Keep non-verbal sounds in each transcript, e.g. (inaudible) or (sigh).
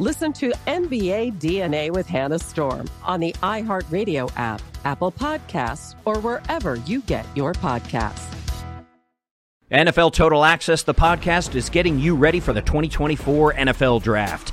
Listen to NBA DNA with Hannah Storm on the iHeartRadio app, Apple Podcasts, or wherever you get your podcasts. NFL Total Access, the podcast, is getting you ready for the 2024 NFL Draft.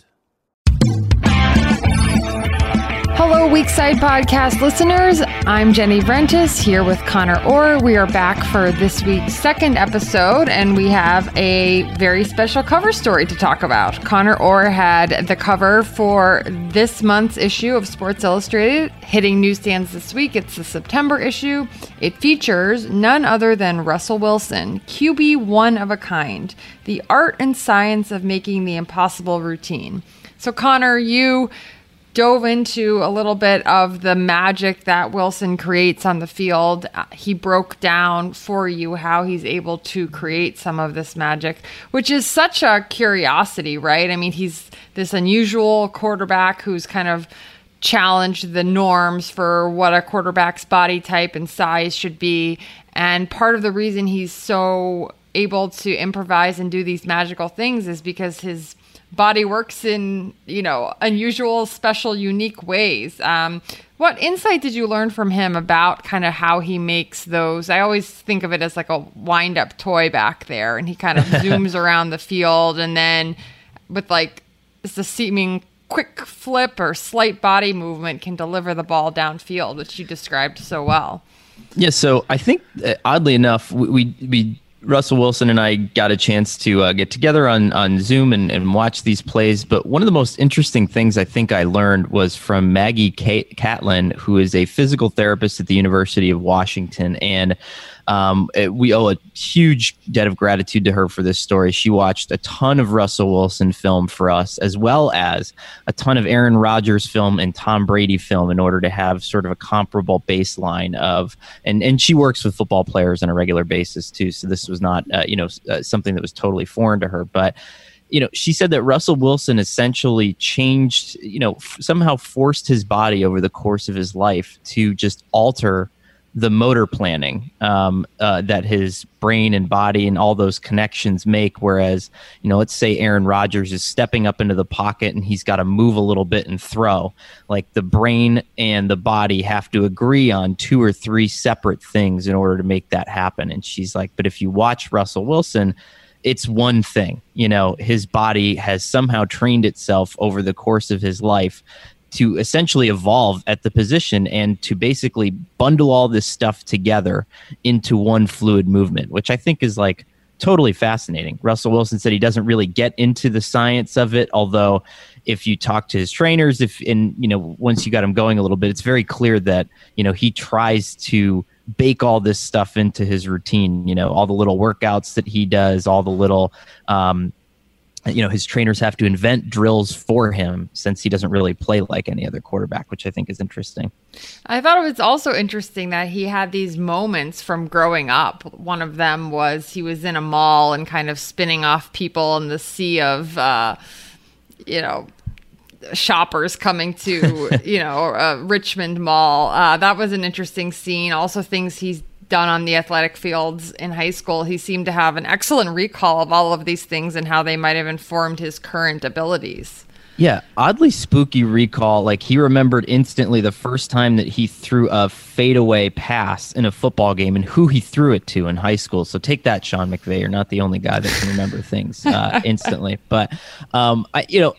Hello, Weak-Side Podcast listeners. I'm Jenny Vrentis here with Conor Orr. We are back for this week's second episode, and we have a very special cover story to talk about. Conor Orr had the cover for this month's issue of Sports Illustrated, hitting newsstands this week. It's the September issue. It features none other than Russell Wilson, QB one of a kind, the art and science of making the impossible routine. So, Conor, you dove into a little bit of the magic that Wilson creates on the field. Uh, he broke down for you how he's able to create some of this magic, which is such a curiosity, right? I mean, he's this unusual quarterback who's kind of challenged the norms for what a quarterback's body type and size should be. And part of the reason he's so able to improvise and do these magical things is because his body works in you know unusual special unique ways. Um, what insight did you learn from him about kind of how he makes those? I always think of it as like a wind up toy back there and he kind of (laughs) zooms around the field and then with like it's a seeming quick flip or slight body movement can deliver the ball downfield which you described so well. Yeah so i think uh, oddly enough we, we, we Russell Wilson and I got a chance to uh, get together on, on Zoom and, and watch these plays. But one of the most interesting things I think I learned was from Maggie Catlin, who is a physical therapist at the University of Washington. And um, it, we owe a huge debt of gratitude to her for this story. She watched a ton of Russell Wilson film for us, as well as a ton of Aaron Rodgers film and Tom Brady film, in order to have sort of a comparable baseline of. And and she works with football players on a regular basis too, so this was not uh, you know uh, something that was totally foreign to her, but you know, she said that Russell Wilson essentially changed, you know, f- somehow forced his body over the course of his life to just alter the motor planning um, uh, that his brain and body and all those connections make. Whereas, you know, let's say Aaron Rodgers is stepping up into the pocket and he's got to move a little bit and throw. Like the brain and the body have to agree on two or three separate things in order to make that happen. And she's like, but if you watch Russell Wilson, it's one thing. You know, his body has somehow trained itself over the course of his life to essentially evolve at the position and to basically bundle all this stuff together into one fluid movement, which I think is like totally fascinating. Russell Wilson said he doesn't really get into the science of it, although if you talk to his trainers, if and you know once you got him going a little bit, it's very clear that you know he tries to bake all this stuff into his routine. You know, all the little workouts that he does, all the little um, you know his trainers have to invent drills for him since he doesn't really play like any other quarterback which i think is interesting. I thought it was also interesting that he had these moments from growing up. One of them was he was in a mall and kind of spinning off people in the sea of uh, you know shoppers coming to (laughs) you know uh, richmond mall. Uh, that was an interesting scene. Also things he's done on the athletic fields in high school, he seemed to have an excellent recall of all of these things and how they might have informed his current abilities. Yeah, oddly spooky recall. Like he remembered instantly the first time that he threw a fadeaway pass in a football game and who he threw it to in high school. So take that, Sean McVay. You're not the only guy that can remember things uh, (laughs) instantly. But um, I, you know,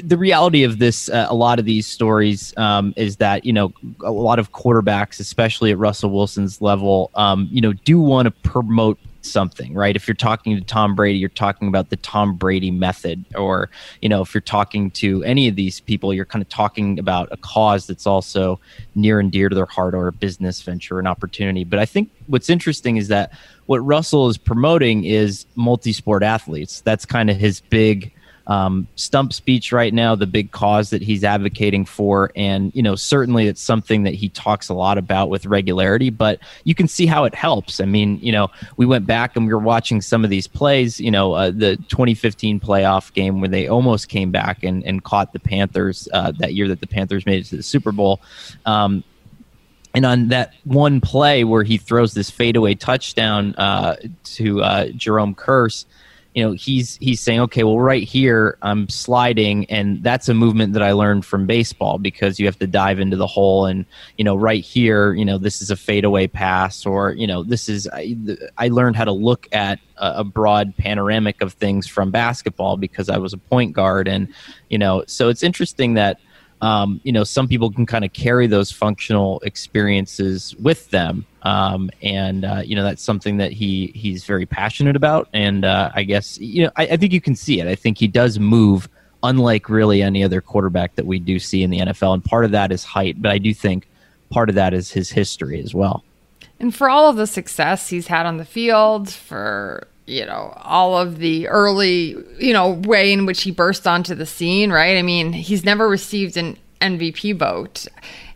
the reality of this, uh, a lot of these stories um, is that you know a lot of quarterbacks, especially at Russell Wilson's level, um, you know, do want to promote something, right? If you're talking to Tom Brady, you're talking about the Tom Brady method. Or, you know, if you're talking to any of these people, you're kind of talking about a cause that's also near and dear to their heart or a business venture, or an opportunity. But I think what's interesting is that what Russell is promoting is multi sport athletes. That's kind of his big um, stump speech right now, the big cause that he's advocating for. And, you know, certainly it's something that he talks a lot about with regularity, but you can see how it helps. I mean, you know, we went back and we were watching some of these plays, you know, uh, the 2015 playoff game where they almost came back and, and caught the Panthers uh, that year that the Panthers made it to the Super Bowl. Um, and on that one play where he throws this fadeaway touchdown uh, to uh, Jermaine Kearse, you know he's he's saying okay well right here i'm sliding. And that's a movement that i learned from baseball because you have to dive into the hole and you know right here you know this is a fadeaway pass or you know this is i, I learned how to look at a, a broad panoramic of things from basketball because i was a point guard and you know so it's interesting that um, you know, some people can kind of carry those functional experiences with them, um, and uh, you know that's something that he he's very passionate about. And uh, I guess you know I, I, think you can see it. I think he does move unlike really any other quarterback that we do see in the NFL, and part of that is height, but I do think part of that is his history as well. And for all of the success he's had on the field, for you know, all of the early, you know, way in which he burst onto the scene, right? I mean, he's never received an MVP vote.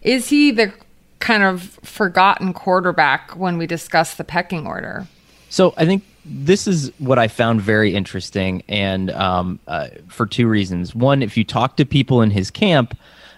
Is he the kind of forgotten quarterback when we discuss the pecking order? So I think this is what I found very interesting, and um, uh, for two reasons. One, if you talk to people in his camp,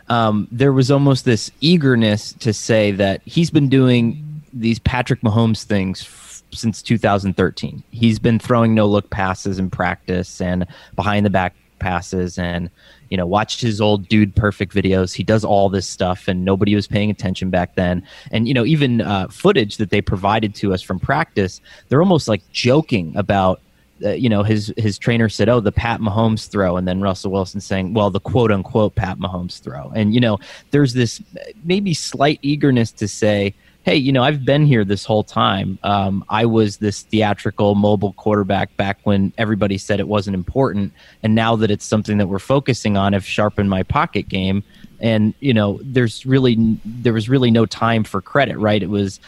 um, there was almost this eagerness to say that he's been doing these Patrick Mahomes things since 2013. He's been throwing no look passes in practice and behind the back passes and you know watched his old dude perfect videos. He does all this stuff and nobody was paying attention back then. And you know even uh, footage that they provided to us from practice they're almost like joking about uh, you know his his trainer said oh the pat mahomes throw and then russell wilson saying well the quote unquote pat mahomes throw. And you know there's this maybe slight eagerness to say hey, you know, I've been here this whole time. Um, I was this theatrical mobile quarterback back when everybody said it wasn't important. And now that it's something that we're focusing on, I've sharpened my pocket game. And, you know, there's really, there was really no time for credit, right? It was,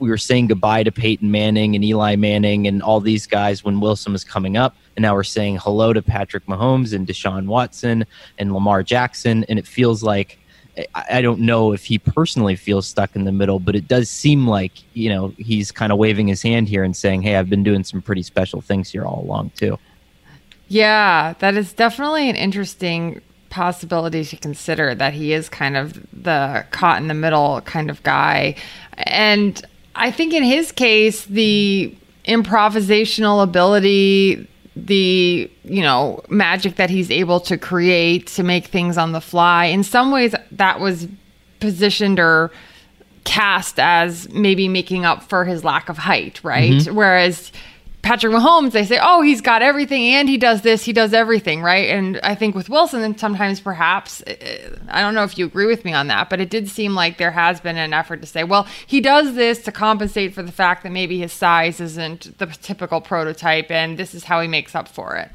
we were saying goodbye to Peyton Manning and Eli Manning and all these guys when Wilson was coming up. And now we're saying hello to Patrick Mahomes and Deshaun Watson and Lamar Jackson. And it feels like, I don't know if he personally feels stuck in the middle, but it does seem like you know he's kind of waving his hand here and saying, "Hey, I've been doing some pretty special things here all along too." Yeah, that is definitely an interesting possibility to consider. That he is kind of the caught in the middle kind of guy, and I think in his case, the improvisational ability the you know magic that he's able to create to make things on the fly in some ways that was positioned or cast as maybe making up for his lack of height right mm-hmm. whereas Patrick Mahomes, they say, oh, he's got everything and he does this, he does everything, right? And I think with Wilson, and sometimes perhaps, uh, I don't know if you agree with me on that, but it did seem like there has been an effort to say, well, he does this to compensate for the fact that maybe his size isn't the typical prototype and this is how he makes up for it.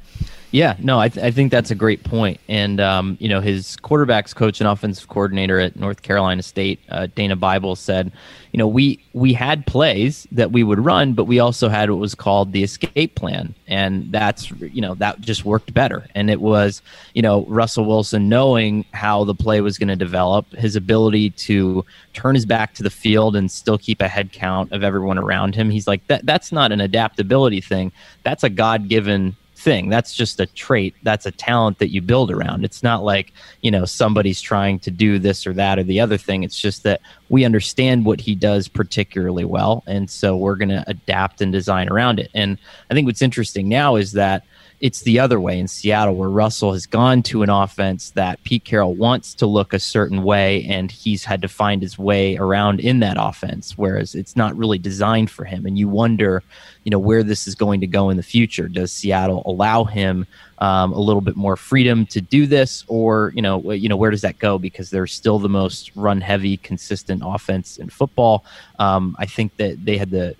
Yeah, no, I, th- I think that's a great point. And, um, you know, his quarterbacks coach and offensive coordinator at North Carolina State, uh, Dana Bible, said, you know, we, we had plays that we would run, but we also had what was called the escape plan. And that's, you know, that just worked better. And it was, you know, Russell Wilson knowing how the play was going to develop, his ability to turn his back to the field and still keep a head count of everyone around him. He's like, that, that's not an adaptability thing. That's a God given thing. That's just a trait. That's a talent that you build around. It's not like, you know, somebody's trying to do this or that or the other thing. It's just that we understand what he does particularly well. And so we're going to adapt and design around it. And I think what's interesting now is that it's the other way in Seattle, where Russell has gone to an offense that Pete Carroll wants to look a certain way, and he's had to find his way around in that offense, whereas it's not really designed for him. And you wonder, you know, where this is going to go in the future. Does Seattle allow him um, a little bit more freedom to do this, or you know, you know, where does that go? Because they're still the most run-heavy, consistent offense in football. Um, I think that they had the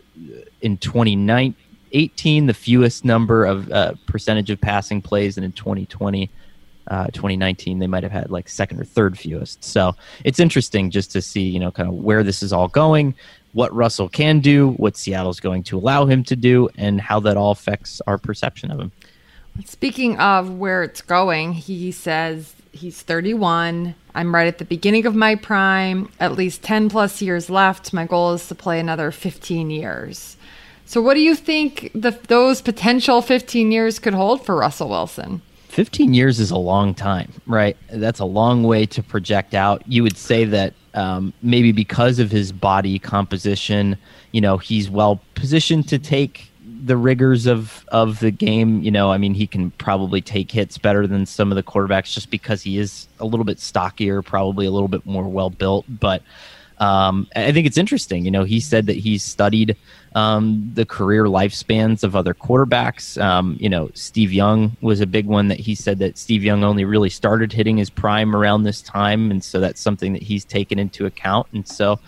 in 2019 18, the fewest number of uh, percentage of passing plays, and in 2020, uh, 2019, they might have had like second or third fewest. So it's interesting just to see, you know, kind of where this is all going, what Russell can do, what Seattle's going to allow him to do, and how that all affects our perception of him. Speaking of where it's going, he says he's 31. I'm right at the beginning of my prime, at least 10 plus years left. My goal is to play another 15 years. So, what do you think the, those potential 15 years could hold for Russell Wilson? 15 years is a long time, right? That's a long way to project out. You would say that um, maybe because of his body composition, you know, he's well positioned to take the rigors of of the game. You know, I mean, he can probably take hits better than some of the quarterbacks just because he is a little bit stockier, probably a little bit more well built. But um, I think it's interesting. You know, he said that he's studied um, the career lifespans of other quarterbacks. Um, you know, Steve Young was a big one that he said that Steve Young only really started hitting his prime around this time, and so that's something that he's taken into account. And so,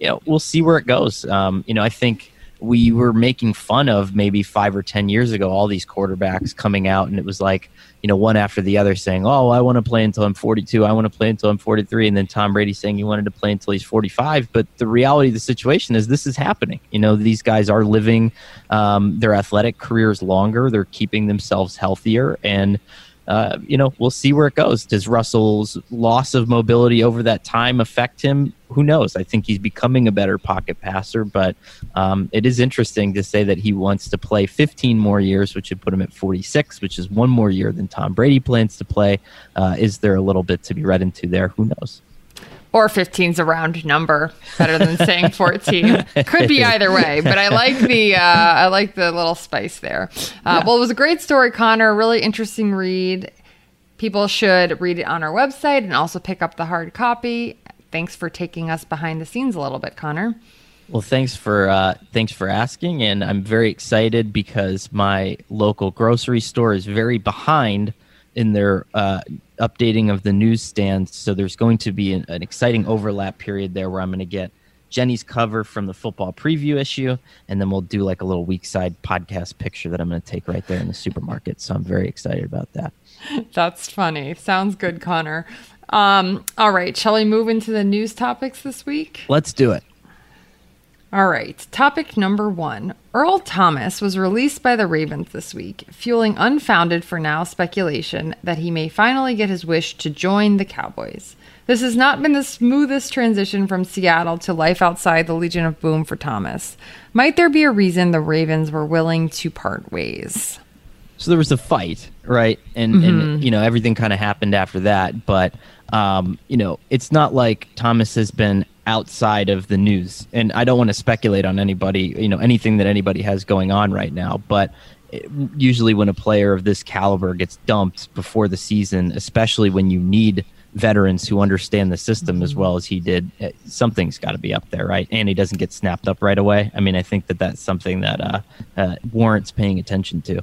you know, we'll see where it goes. Um, you know, I think we were making fun of maybe five or ten years ago all these quarterbacks coming out, and it was like you know one after the other saying, "Oh, I want to play until I'm 42. I want to play until I'm 43," and then Tom Brady saying he wanted to play until he's 45. But the reality of the situation is this is happening. You know, these guys are living um, their athletic careers longer. They're keeping themselves healthier and uh, you know, we'll see where it goes. Does Russell's loss of mobility over that time affect him? Who knows? I think he's becoming a better pocket passer, but um, it is interesting to say that he wants to play 15 more years, which would put him at 46, which is one more year than Tom Brady plans to play. Uh, is there a little bit to be read into there? Who knows? Or 15's a round number better than saying (laughs) 14 could be either way but i like the uh, i like the little spice there. Uh, yeah. well it was a great story conor. Really interesting read. People should read it on our website and also pick up the hard copy. Thanks for taking us behind the scenes a little bit conor. Well thanks for uh, thanks for asking and i'm very excited because my local grocery store is very behind in their uh, updating of the newsstands. So there's going to be an, an exciting overlap period there where I'm going to get Jenny's cover from the football preview issue, and then we'll do like a little week side podcast picture that I'm going to take right there in the supermarket. So I'm very excited about that. (laughs) That's funny. Sounds good, Conor. Um, all right, shall we move into the news topics this week? Let's do it. All right, topic number one. Earl Thomas was released by the Ravens this week, fueling unfounded for now speculation that he may finally get his wish to join the Cowboys. This has not been the smoothest transition from Seattle to life outside the Legion of Boom for Thomas. Might there be a reason the Ravens were willing to part ways? So there was a fight, right? And mm-hmm. and you know everything kind of happened after that, but um, you know it's not like Thomas has been outside of the news. And I don't want to speculate on anybody, you know, anything that anybody has going on right now, but it, usually when a player of this caliber gets dumped before the season, especially when you need veterans who understand the system mm-hmm. as well as he did, eh, something's got to be up there, right? And he doesn't get snapped up right away. I mean, I think that that's something that uh, uh, warrants paying attention to.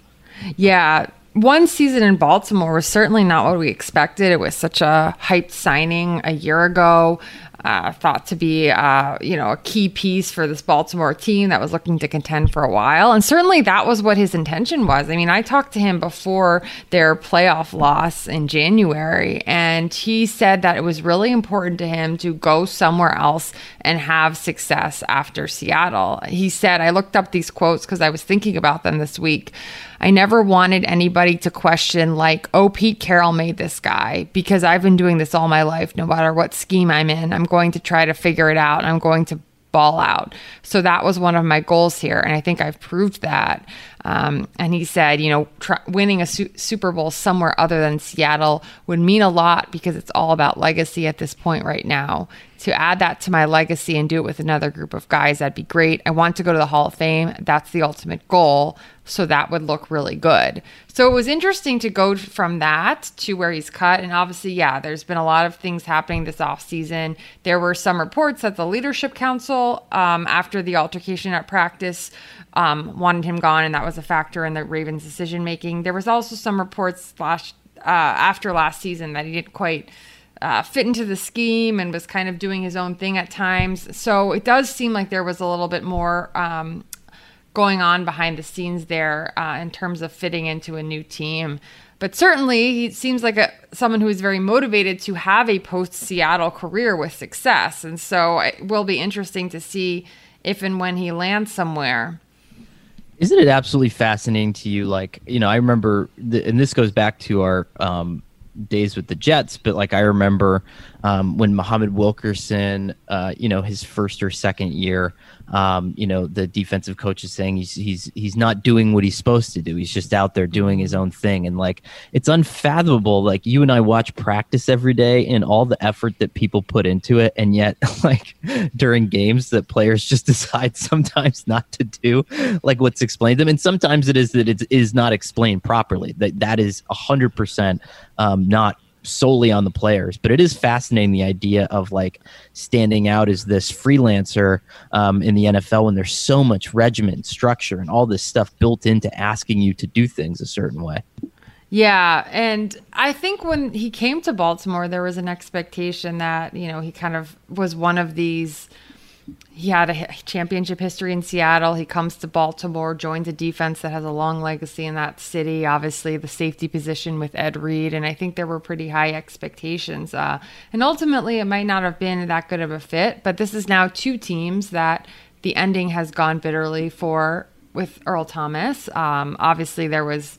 Yeah, one season in Baltimore was certainly not what we expected. It was such a hyped signing a year ago uh, thought to be, uh, you know, a key piece for this Baltimore team that was looking to contend for a while. And certainly that was what his intention was. I mean, I talked to him before their playoff loss in January, and he said that it was really important to him to go somewhere else and have success after Seattle. He said, I looked up these quotes because I was thinking about them this week. I never wanted anybody to question, like, oh, Pete Carroll made this guy because I've been doing this all my life, no matter what scheme I'm in. I'm going to try to figure it out. I'm going to ball out. So that was one of my goals here. And I think I've proved that. Um, and he said, you know, winning a su- Super Bowl somewhere other than Seattle would mean a lot because it's all about legacy at this point right now. To add that to my legacy and do it with another group of guys, that'd be great. I want to go to the Hall of Fame. That's the ultimate goal. So that would look really good. So it was interesting to go from that to where he's cut. And obviously, yeah, there's been a lot of things happening this offseason. There were some reports that the Leadership Council, um, after the altercation at practice, um, wanted him gone, and that was a factor in the Ravens' decision making. There was also some reports last uh, after last season that he didn't quite. Uh, fit into the scheme and was kind of doing his own thing at times. So it does seem like there was a little bit more um, going on behind the scenes there uh, in terms of fitting into a new team. But certainly, he seems like a someone who is very motivated to have a post Seattle career with success, and so it will be interesting to see if and when he lands somewhere. Isn't it absolutely fascinating to you? Like, you know, I remember, the, and this goes back to our um, days with the Jets, but like I remember um, when Muhammad Wilkerson, uh, you know, his first or second year, um, you know, the defensive coach is saying he's he's he's not doing what he's supposed to do. He's just out there doing his own thing, and like it's unfathomable. Like you and I watch practice every day, and all the effort that people put into it, and yet (laughs) like during games that players just (laughs) decide sometimes not to do like what's explained to them, and sometimes it is that it is not explained properly. That that is hundred percent um, not solely on the players, but it is fascinating the idea of like standing out as this freelancer um, in the NFL when there's so much regiment, structure, and all this stuff built into asking you to do things a certain way. Yeah, and I think when he came to Baltimore, there was an expectation that you know he kind of was one of these he had a championship history in Seattle. He comes to Baltimore, joins a defense that has a long legacy in that city. Obviously, the safety position with Ed Reed, and I think there were pretty high expectations. Uh, and ultimately, it might not have been that good of a fit. But this is now two teams that the ending has gone bitterly for with Earl Thomas. Um, obviously, there was.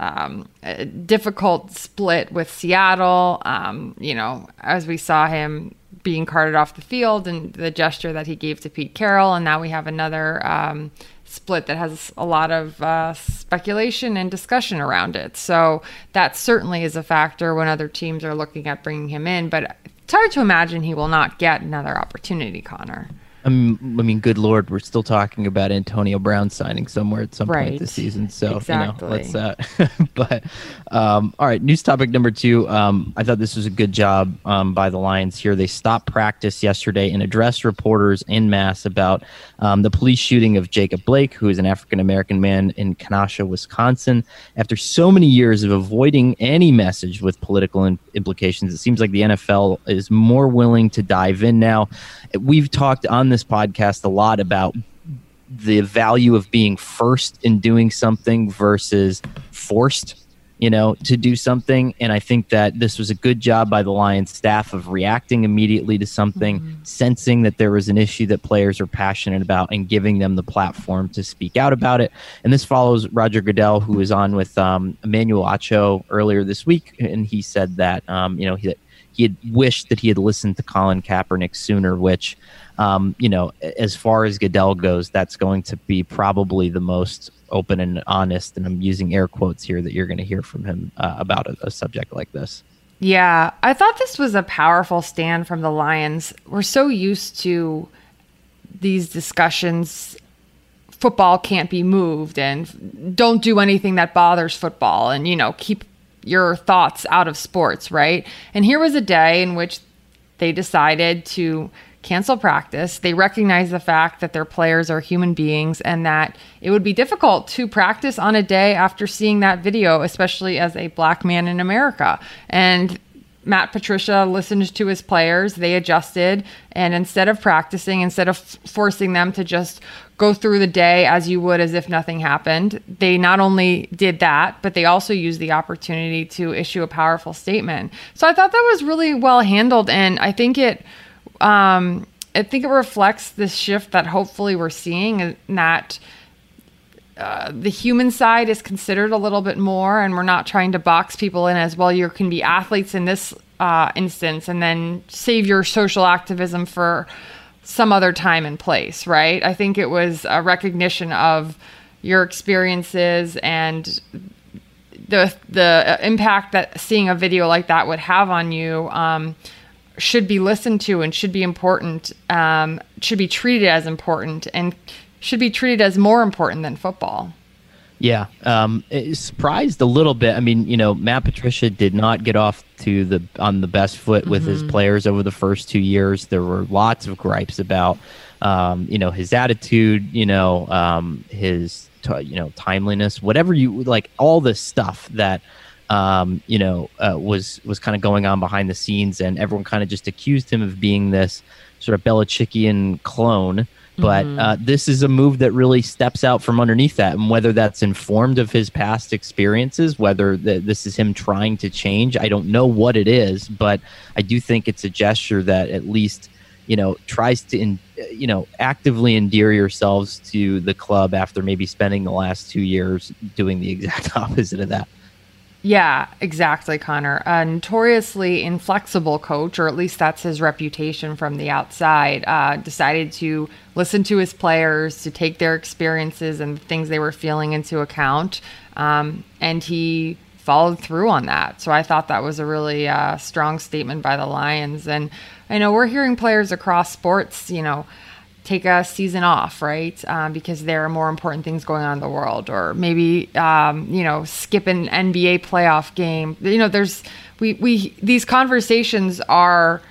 Um, a difficult split with Seattle. Um, you know, as we saw him being carted off the field and the gesture that he gave to Pete Carroll. And now we have another um, split that has a lot of uh, speculation and discussion around it. So that certainly is a factor when other teams are looking at bringing him in. But it's hard to imagine he will not get another opportunity, Conor. I mean, good lord, we're still talking about Antonio Brown signing somewhere at some right. point this season. So exactly. you know, let's. Uh, (laughs) but um, all right, news topic number two. Um, I thought this was a good job um, by the Lions here. They stopped practice yesterday and addressed reporters in mass about um, the police shooting of Jacob Blake, who is an African American man in Kenosha, Wisconsin. After so many years of avoiding any message with political in- implications, it seems like the NFL is more willing to dive in now. We've talked on this podcast a lot about the value of being first in doing something versus forced you know, to do something. And I think that this was a good job by the Lions staff of reacting immediately to something, mm-hmm. sensing that there was an issue that players are passionate about, and giving them the platform to speak out about it. And this follows Roger Goodell, who was on with um, Emmanuel Acho earlier this week, and he said that um, you know he, he had wished that he had listened to Colin Kaepernick sooner, which. Um, you know, as far as Goodell goes, that's going to be probably the most open and honest, and I'm using air quotes here that you're going to hear from him uh, about a, a subject like this. Yeah, I thought this was a powerful stand from the Lions. We're so used to these discussions football can't be moved and don't do anything that bothers football and you know keep your thoughts out of sports, right? And here was a day in which they decided to cancel practice. They recognize the fact that their players are human beings and that it would be difficult to practice on a day after seeing that video, especially as a black man in America. And Matt Patricia listened to his players. They adjusted. And instead of practicing, instead of f- forcing them to just go through the day as you would as if nothing happened, they not only did that, but they also used the opportunity to issue a powerful statement. So I thought that was really well handled. And I think it, um, I think it reflects this shift that hopefully we're seeing and that uh, the human side is considered a little bit more, and we're not trying to box people in as well. You can be athletes in this uh, instance, and then save your social activism for some other time and place, right? I think it was a recognition of your experiences and the the impact that seeing a video like that would have on you. Um, should be listened to and should be important, um, should be treated as important, and should be treated as more important than football. Yeah, um, surprised a little bit. I mean, you know, Matt Patricia did not get off to the on the best foot with mm-hmm. his players over the first two years. There were lots of gripes about, um, you know, his attitude, you know, um, his t- you know timeliness, whatever you like, all this stuff that um, you know uh, was was kind of going on behind the scenes, and everyone kind of just accused him of being this sort of Belichickian clone but mm-hmm. uh, this is a move that really steps out from underneath that. And whether that's informed of his past experiences, whether th- this is him trying to change, I don't know what it is. But I do think it's a gesture that at least, you know, tries to, in, you know, actively endear yourselves to the club after maybe spending the last two years doing the exact (laughs) opposite of that. Yeah, exactly, Conor. A notoriously inflexible coach, or at least that's his reputation from the outside, uh, decided to listen to his players, to take their experiences and the things they were feeling into account. Um, and he followed through on that. So I thought that was a really uh, strong statement by the Lions. And I know we're hearing players across sports, you know, take a season off, right? Um, because there are more important things going on in the world, or maybe um, you know skip an NBA playoff game. You know, there's we we these conversations are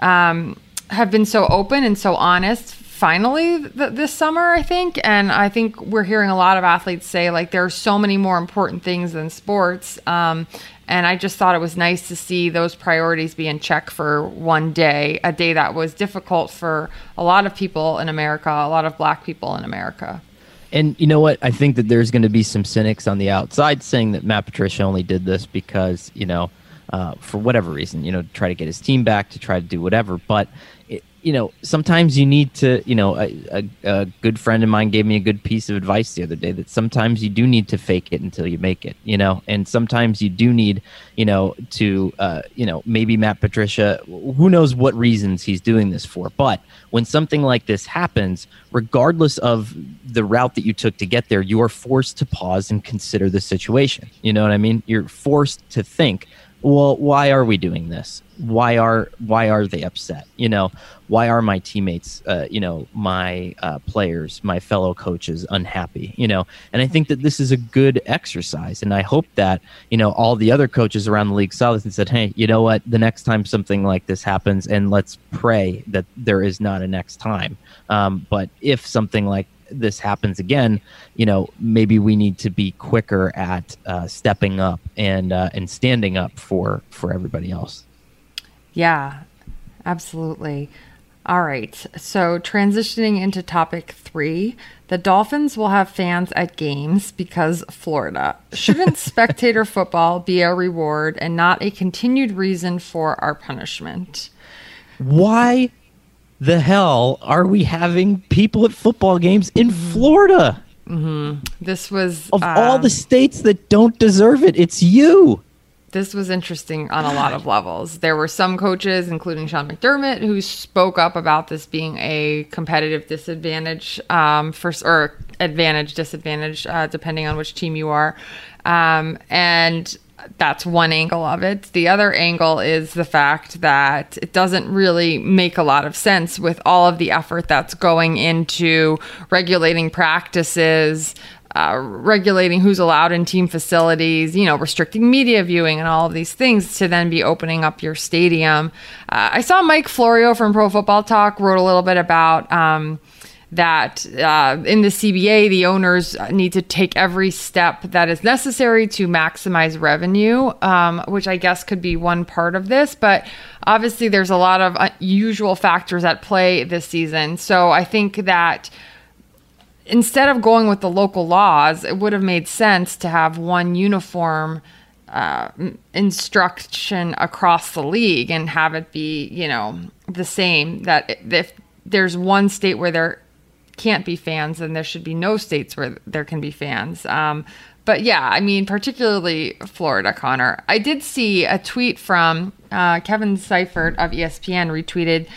um, have been so open and so honest finally th- this summer, I think. And I think we're hearing a lot of athletes say, like, there are so many more important things than sports. Um, and I just thought it was nice to see those priorities be in check for one day, a day that was difficult for a lot of people in America, a lot of black people in America. And you know what? I think that there's going to be some cynics on the outside saying that Matt Patricia only did this because, you know, uh, for whatever reason, you know, to try to get his team back, to try to do whatever. But you know, sometimes you need to, you know, a, a, a, good friend of mine gave me a good piece of advice the other day that sometimes you do need to fake it until you make it, you know, and sometimes you do need, you know, to, uh, you know, maybe Matt Patricia, who knows what reasons he's doing this for. But when something like this happens, regardless of the route that you took to get there, you are forced to pause and consider the situation. You know what I mean? You're forced to think, well, why are we doing this? Why are why are they upset? You know, why are my teammates, uh, you know, my uh, players, my fellow coaches unhappy? You know, and I think that this is a good exercise, and I hope that you know all the other coaches around the league saw this and said, hey, you know what? The next time something like this happens, and let's pray that there is not a next time. Um, but if something like this happens again, you know, maybe we need to be quicker at uh, stepping up and uh, and standing up for for everybody else. Yeah, absolutely. All right. So transitioning into topic three, the Dolphins will have fans at games because Florida. Shouldn't (laughs) spectator football be a reward and not a continued reason for our punishment? Why the hell are we having people at football games in Florida? Mm-hmm. This was of um, all the states that don't deserve it. It's you. This was interesting on a lot of levels. There were some coaches, including Sean McDermott, who spoke up about this being a competitive disadvantage um, for or advantage disadvantage, uh, depending on which team you are. Um, and that's one angle of it. The other angle is the fact that it doesn't really make a lot of sense with all of the effort that's going into regulating practices, uh, regulating who's allowed in team facilities, you know, restricting media viewing and all of these things to then be opening up your stadium. Uh, I saw Mike Florio from Pro Football Talk wrote a little bit about. Um, that uh, in the CBA, the owners need to take every step that is necessary to maximize revenue, um, which I guess could be one part of this. But obviously, there's a lot of unusual factors at play this season. So I think that instead of going with the local laws, it would have made sense to have one uniform uh, instruction across the league and have it be, you know, the same. That if there's one state where there can't be fans, then there should be no states where there can be fans. Um, but yeah, I mean, particularly Florida, Conor. I did see a tweet from uh, Kevin Seifert of ESPN retweeted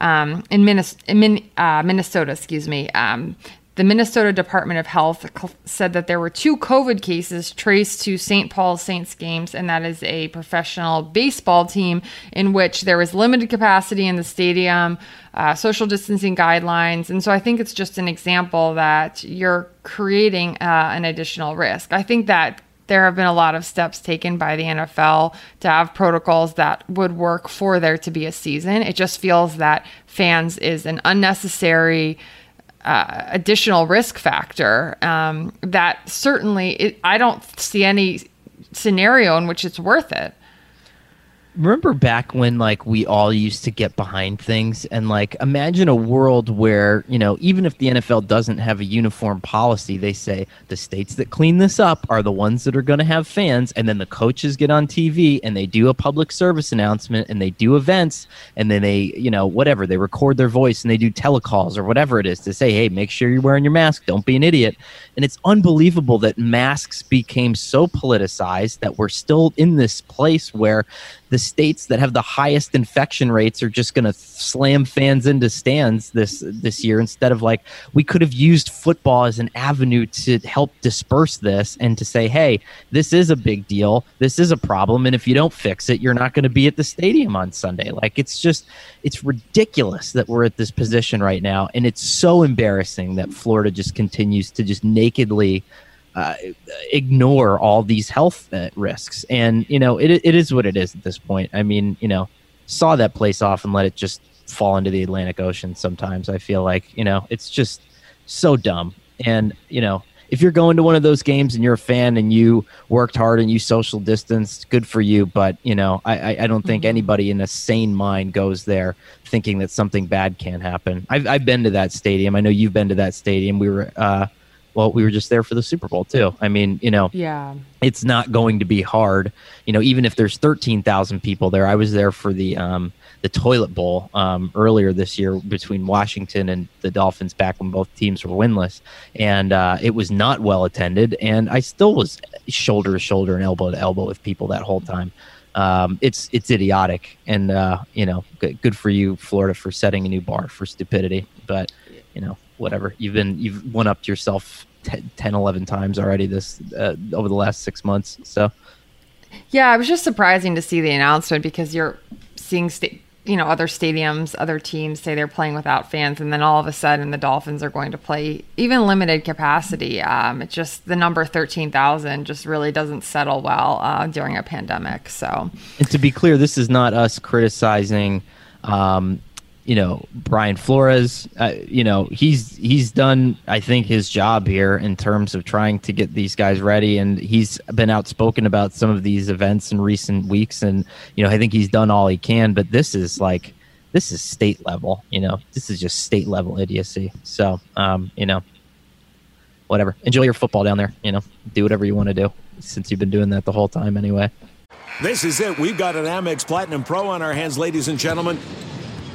um, in, Minnesota, in uh, Minnesota, excuse me, um, the Minnesota Department of Health said that there were two COVID cases traced to St. Paul Saints games, and that is a professional baseball team in which there was limited capacity in the stadium, uh, social distancing guidelines. And so I think it's just an example that you're creating uh, an additional risk. I think that there have been a lot of steps taken by the NFL to have protocols that would work for there to be a season. It just feels that fans is an unnecessary uh, additional risk factor um, that certainly it, I don't see any scenario in which it's worth it remember back when like we all used to get behind things and like imagine a world where you know even if the NFL doesn't have a uniform policy they say the states that clean this up are the ones that are going to have fans and then the coaches get on TV and they do a public service announcement and they do events and then they you know whatever they record their voice and they do telecalls or whatever it is to say hey make sure you're wearing your mask. Don't be an idiot. And it's unbelievable that masks became so politicized that we're still in this place where the states that have the highest infection rates are just going to slam fans into stands this this year instead of like we could have used football as an avenue to help disperse this and to say hey this is a big deal. This is a problem. And if you don't fix it you're not going to be at the stadium on Sunday. Like it's just it's ridiculous that we're at this position right now. And it's so embarrassing that Florida just continues to just nakedly uh, ignore all these health uh, risks. And you know, it it is what it is at this point. I mean, you know, saw that place off and let it just fall into the Atlantic Ocean. Sometimes I feel like you know it's just so dumb. And you know, if you're going to one of those games and you're a fan and you worked hard and you social distanced, good for you. But you know, I, I don't think mm-hmm. anybody in a sane mind goes there thinking that something bad can happen. I've, I've been to that stadium. I know you've been to that stadium. We were uh, well, we were just there for the Super Bowl too. I mean, you know, yeah, it's not going to be hard. You know, even if there's thirteen thousand people there, I was there for the um, the toilet bowl um, earlier this year between Washington and the Dolphins back when both teams were winless, and uh, it was not well attended. And I still was shoulder to shoulder and elbow to elbow with people that whole time. Um, it's it's idiotic, and uh, you know, good, good for you, Florida, for setting a new bar for stupidity. But you know, whatever. You've been you've one up yourself 10, 11 times already this uh, over the last six months so. Yeah it was just surprising to see the announcement because you're seeing sta- you know other stadiums other teams say they're playing without fans and then all of a sudden the dolphins are going to play even limited capacity. Um, it's just the number 13000 just really doesn't settle well uh, during a pandemic so. And to be clear this is not us criticizing um, you know Brian Flores, uh, you know he's he's done I think his job here in terms of trying to get these guys ready, and he's been outspoken about some of these events in recent weeks, and you know I think he's done all he can. But this is like this is state level, you know, this is just state level idiocy. So um, you know, whatever. Enjoy your football down there. You know, do whatever you want to do since you've been doing that the whole time anyway. This is it. We've got an Amex Platinum Pro on our hands, ladies and gentlemen.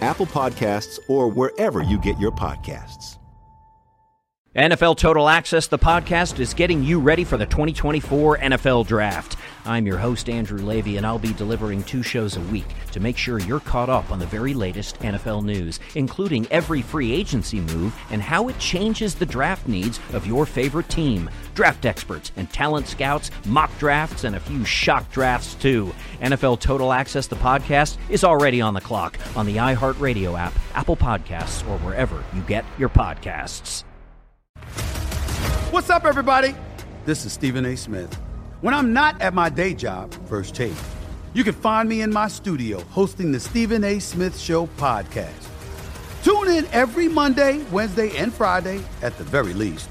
Apple Podcasts, or wherever you get your podcasts. NFL Total Access, the podcast, is getting you ready for the 2024 NFL Draft. I'm your host, Andrew Levy, and I'll be delivering two shows a week to make sure you're caught up on the very latest NFL news, including every free agency move and how it changes the draft needs of your favorite team. Draft experts and talent scouts, mock drafts, and a few shock drafts, too. NFL Total Access, the podcast, is already on the clock on the iHeartRadio app, Apple Podcasts, or wherever you get your podcasts. What's up, everybody? This is Stephen A. Smith. When I'm not at my day job, First Take, you can find me in my studio hosting the Stephen A. Smith Show podcast. Tune in every Monday, Wednesday, and Friday, at the very least,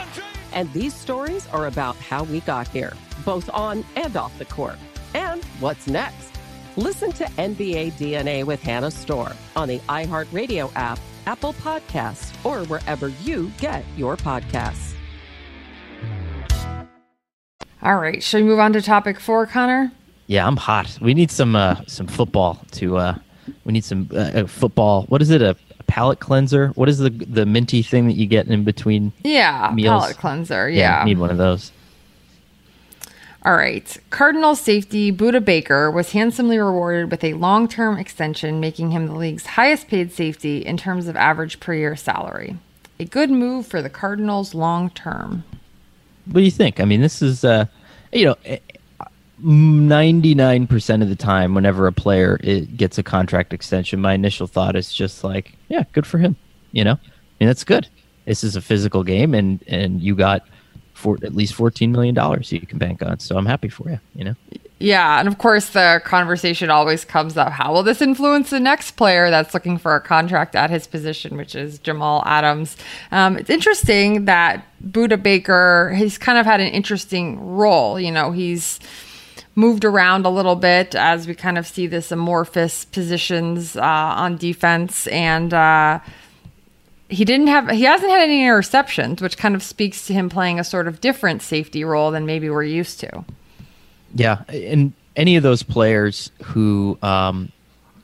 James. And these stories are about how we got here, both on and off the court. And what's next? Listen to NBA DNA with Hannah Storm on the iHeartRadio app, Apple Podcasts, or wherever you get your podcasts. All right, should we move on to topic four, Conor? Yeah, I'm hot. We need some uh, some football to. Uh, we need some uh, football. What is it? A palate cleanser? What is the the minty thing that you get in between? Yeah, meals? palate cleanser. Yeah, yeah need one of those. All right. Cardinal safety Budda Baker was handsomely rewarded with a long term extension, making him the league's highest paid safety in terms of average per year salary. A good move for the Cardinals long term. What do you think? I mean, this is, uh, you know, 99% of the time, whenever a player gets a contract extension, my initial thought is just like, yeah, good for him. You know, I mean, that's good. This is a physical game, and, and you got for at least $14 million you can bank on. So I'm happy for you, you know? Yeah. And of course, the conversation always comes up how will this influence the next player that's looking for a contract at his position, which is Jamal Adams? Um, it's interesting that Budda Baker, he's kind of had an interesting role. You know, he's moved around a little bit as we kind of see this amorphous positions uh, on defense and uh, he didn't have he hasn't had any interceptions which kind of speaks to him playing a sort of different safety role than maybe we're used to. Yeah and any of those players who um,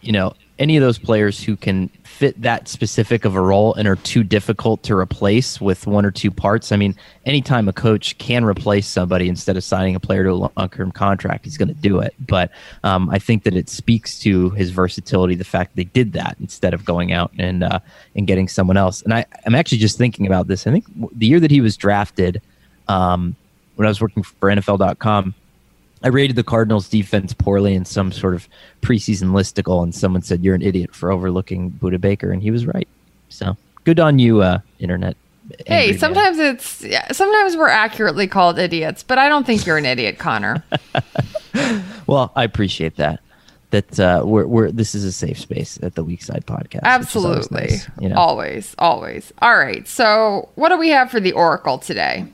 you know any of those players who can fit that specific of a role and are too difficult to replace with one or two parts. I mean, anytime a coach can replace somebody instead of signing a player to a long-term contract, he's going to do it. But um, I think that it speaks to his versatility, the fact they did that instead of going out and uh, and getting someone else. And I, I'm actually just thinking about this. I think the year that he was drafted, um, when I was working for NFL.com I rated the Cardinals defense poorly in some sort of preseason listicle, and someone said, You're an idiot for overlooking Budda Baker. And he was right. So good on you, uh, internet. Hey, sometimes man. it's yeah, sometimes we're accurately called idiots, but I don't think you're an idiot, Conor. (laughs) well, I appreciate that. That uh, we're, we're this is a safe space at the Weak Side podcast. Absolutely, always, nice, you know? always, always. All right, so what do we have for the Oracle today?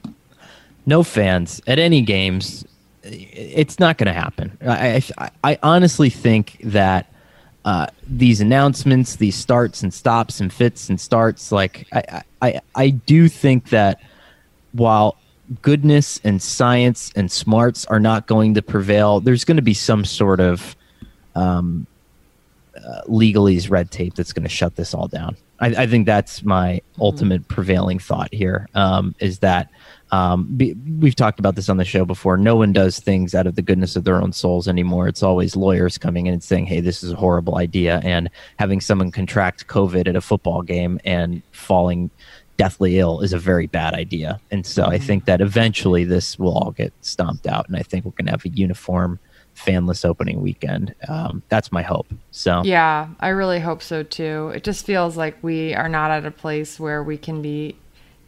No fans at any games. It's not going to happen. I, I, I honestly think that uh, these announcements, these starts and stops and fits and starts. Like I, I, I do think that while goodness and science and smarts are not going to prevail, there's going to be some sort of um, uh, legalese red tape that's going to shut this all down. I, I think that's my mm-hmm. ultimate prevailing thought here. Um, is that um, be, we've talked about this on the show before. No one does things out of the goodness of their own souls anymore. It's always lawyers coming in and saying, "Hey, this is a horrible idea," and having someone contract COVID at a football game and falling deathly ill is a very bad idea. And so I think that eventually this will all get stomped out, and I think we're going to have a uniform fanless opening weekend. Um, that's my hope. So yeah, I really hope so too. It just feels like we are not at a place where we can be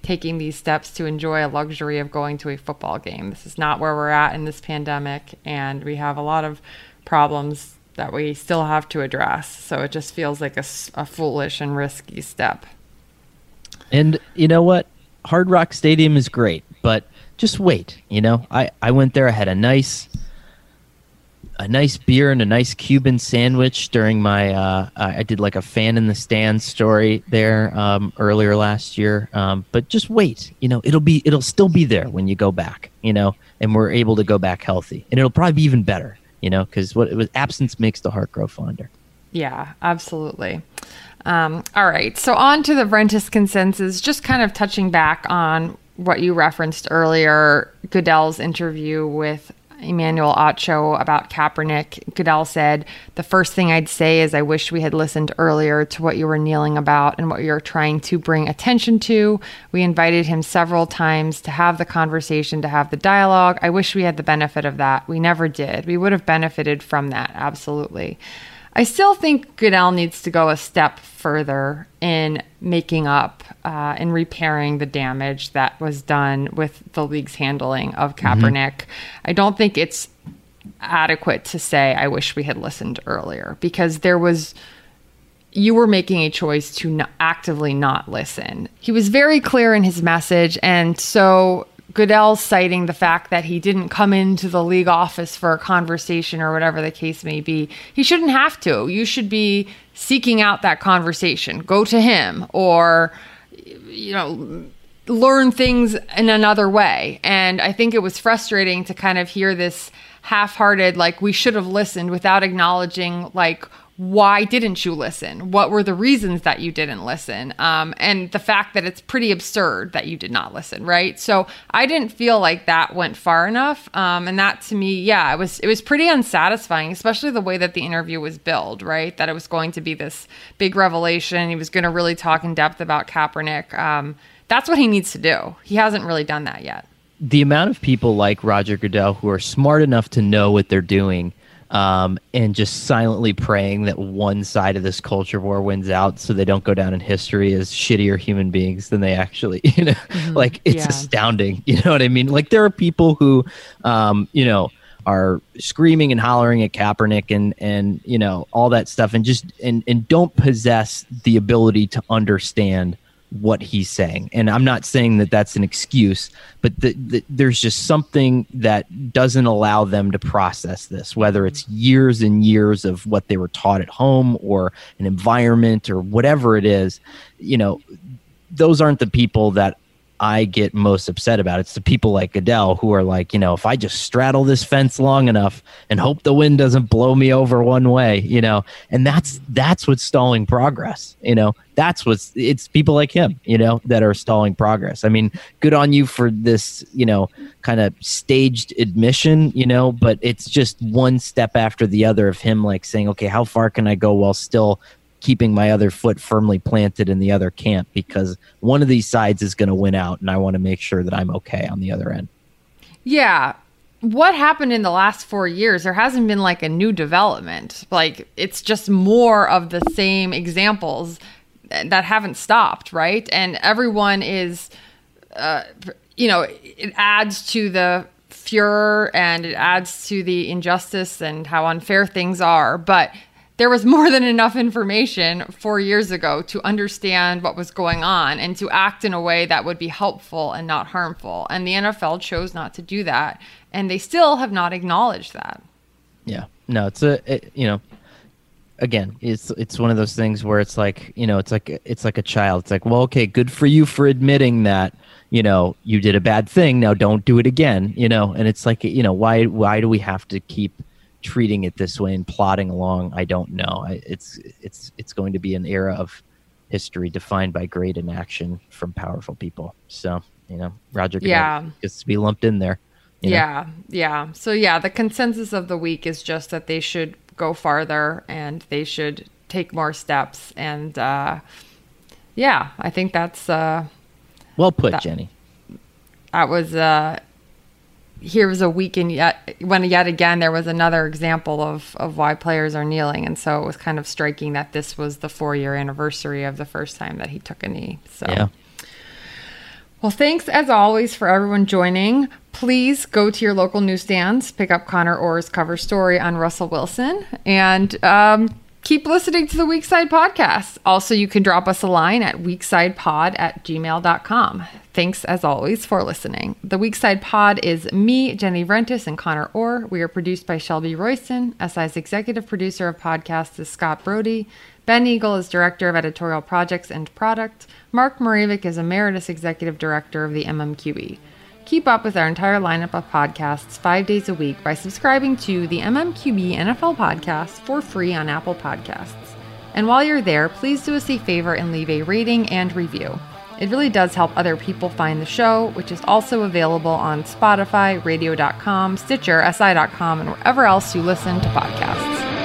taking these steps to enjoy a luxury of going to a football game. This is not where we're at in this pandemic, and we have a lot of problems that we still have to address. So it just feels like a, a foolish and risky step. And you know what? Hard Rock Stadium is great, but just wait. You know, I, I went there. I had a nice a nice beer and a nice Cuban sandwich during my. Uh, I did like a fan in the stands story there um, earlier last year. Um, but just wait, you know, it'll be it'll still be there when you go back, you know, and we're able to go back healthy, and it'll probably be even better, you know, because what it was absence makes the heart grow fonder. Yeah, absolutely. Um, all right, so on to the Vrentas consensus. Just kind of touching back on what you referenced earlier, Goodell's interview with Emmanuel Acho about Kaepernick, Goodell said, The first thing I'd say is I wish we had listened earlier to what you were kneeling about and what you're trying to bring attention to. We invited him several times to have the conversation, to have the dialogue. I wish we had the benefit of that. We never did. We would have benefited from that, absolutely. I still think Goodell needs to go a step further in making up uh, and repairing the damage that was done with the league's handling of mm-hmm. Kaepernick. Mm-hmm. I don't think it's adequate to say, I wish we had listened earlier because there was. You were making a choice to actively not listen. He was very clear in his message. And so Goodell citing the fact that he didn't come into the league office for a conversation or whatever the case may be. He shouldn't have to. You should be seeking out that conversation. Go to him or, you know, learn things in another way. And I think it was frustrating to kind of hear this half hearted, like, we should have listened without acknowledging, like, why didn't you listen? What were the reasons that you didn't listen? Um, and the fact that it's pretty absurd that you did not listen, right? So I didn't feel like that went far enough. Um, and that to me, yeah, it was it was pretty unsatisfying, especially the way that the interview was billed, right? That it was going to be this big revelation. He was going to really talk in depth about Kaepernick. Um, that's what he needs to do. He hasn't really done that yet. The amount of people like Roger Goodell who are smart enough to know what they're doing um, and just silently praying that one side of this culture war wins out so they don't go down in history as shittier human beings than they actually, (laughs) you know, mm-hmm. like it's yeah. astounding. You know what I mean? Like there are people who, um, you know, are screaming and hollering at Kaepernick and and you know all that stuff and just and and don't possess the ability to understand what he's saying. And I'm not saying that that's an excuse, but the, the, there's just something that doesn't allow them to process this, whether it's years and years of what they were taught at home or an environment or whatever it is. You know, those aren't the people that I get most upset about. It's the people like Goodell who are like, you know, if I just straddle this fence long enough and hope the wind doesn't blow me over one way, you know, and that's that's what's stalling progress. You know, that's what's it's people like him, you know, that are stalling progress. I mean, good on you for this, you know, kind of staged admission, you know, but it's just one step after the other of him like saying, okay, how far can I go while still keeping my other foot firmly planted in the other camp because one of these sides is going to win out and I want to make sure that I'm okay on the other end. Yeah. What happened in the last 4 years there hasn't been like a new development. Like it's just more of the same examples that haven't stopped, right? And everyone is, uh, you know, it adds to the furor and it adds to the injustice and how unfair things are. But there was more than enough information four years ago to understand what was going on and to act in a way that would be helpful and not harmful. And the NFL chose not to do that. And they still have not acknowledged that. Yeah. No, it's a, it, you know, again, it's it's one of those things where it's like, you know, it's like it's like a child. It's like, well, okay, good for you for admitting that, you know, you did a bad thing. Now don't do it again, you know. And it's like, you know, why why do we have to keep treating it this way and plodding along? I don't know. I, it's it's it's going to be an era of history defined by great inaction from powerful people. So, you know, Roger yeah. gets to be lumped in there. You know? Yeah, yeah. So yeah, the consensus of the week is just that they should go farther and they should take more steps. And uh, yeah, I think that's uh, well put, that, Jenny. That was uh, here was a week and yet when yet again there was another example of of why players are kneeling, and so it was kind of striking that this was the four year anniversary of the first time that he took a knee. So. Yeah. Well, thanks as always for everyone joining. Please go to your local newsstands, pick up Conor Orr's cover story on Russell Wilson, and um, keep listening to the Weak-Side podcast. Also, you can drop us a line at weaksidepod at gmail.com. Thanks as always for listening. The Weak-Side Pod is me, Jenny Vrentas, and Conor Orr. We are produced by Shelby Royston. SI's executive producer of podcasts is Scott Brody. Ben Eagle is Director of Editorial Projects and Product. Mark Mravic is Emeritus Executive Director of the MMQB. Keep up with our entire lineup of podcasts five days a week by subscribing to the MMQB NFL podcast for free on Apple Podcasts. And while you're there, please do us a favor and leave a rating and review. It really does help other people find the show, which is also available on Spotify, radio.com, Stitcher, SI.com, and wherever else you listen to podcasts.